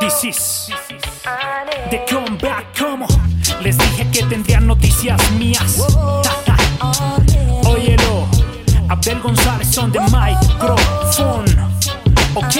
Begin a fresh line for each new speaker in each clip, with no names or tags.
This is The Comeback, como les dije que tendrían noticias mías. Óyelo, Abdel González on the microphone. Ok.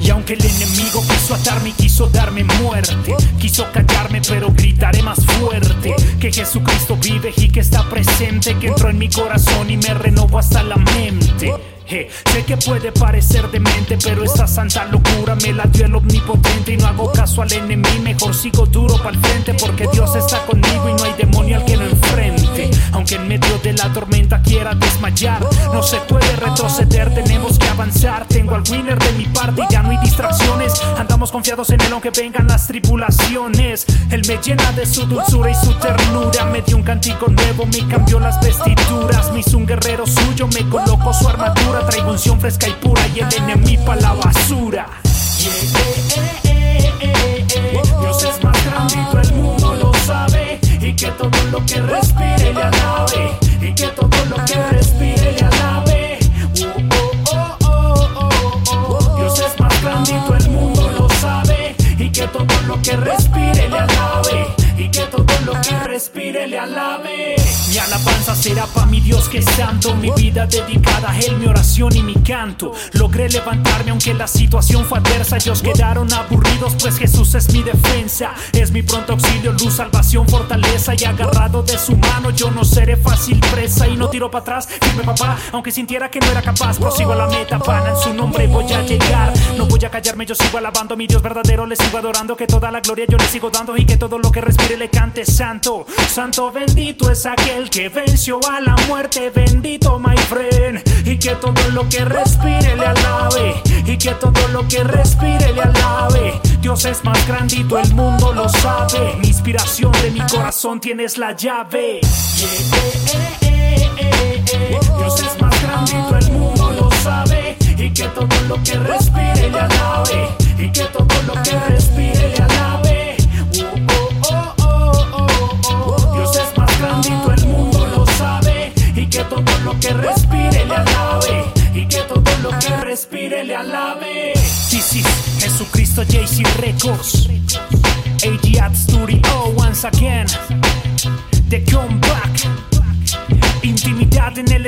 Y aunque el enemigo quiso atarme y quiso darme muerte, quiso callarme pero gritaré más fuerte que Jesucristo vive y que está presente, que entró en mi corazón y me renovó hasta la mente. Sé que puede parecer demente, pero esta santa locura me la dio el omnipotente y no hago caso al enemigo, mejor sigo duro para el frente porque Dios está conmigo y no hay demonio al que no enfrente. Aunque en medio de la tormenta quiera desmayar, no se puede retroceder, tenemos que avanzar. Tengo al winner de mi parte y ya no hay distracciones. Andamos confiados en él aunque vengan las tribulaciones. Él me llena de su dulzura y su ternura. Me dio un cantico nuevo, me cambió las vestiduras. Me hizo un guerrero suyo, me colocó su armadura. Traigo unción fresca y pura y el enemigo pa' la basura. Dios es más grande el mundo lo sabe. Y que todo lo que respire le alabe. Y que todo lo que respire le alabe. Que respire le alabe. Y que todo lo que respire le alabe. Mi alabanza será para mi Dios que es santo. Mi vida dedicada a Él, mi oración y mi canto. Logré levantarme aunque la situación fue adversa. Ellos quedaron aburridos, pues Jesús es mi defensa. Es mi pronto auxilio, luz, salvación, fortaleza. Y agarrado de su mano, yo no seré fácil presa. Y no tiro para atrás, firme papá. Aunque sintiera que no era capaz, prosigo a la meta, pana. En su nombre voy a llegar. No voy a callarme, yo sigo alabando a mi Dios verdadero. Le sigo adorando, que toda la gloria yo le sigo dando. Y que todo lo que respire le cante santo. Santo bendito es aquel que venció a la muerte, bendito my friend. Y que todo lo que respire le alabe. Y que todo lo que respire le alabe. Dios es más grandito, el mundo lo sabe. Mi inspiración de mi corazón tienes la llave. Dios es más grandito, el mundo lo sabe. Y que todo lo que respire This is Jesucristo JC Records. AG Studio once again. The comeback. Intimidad en el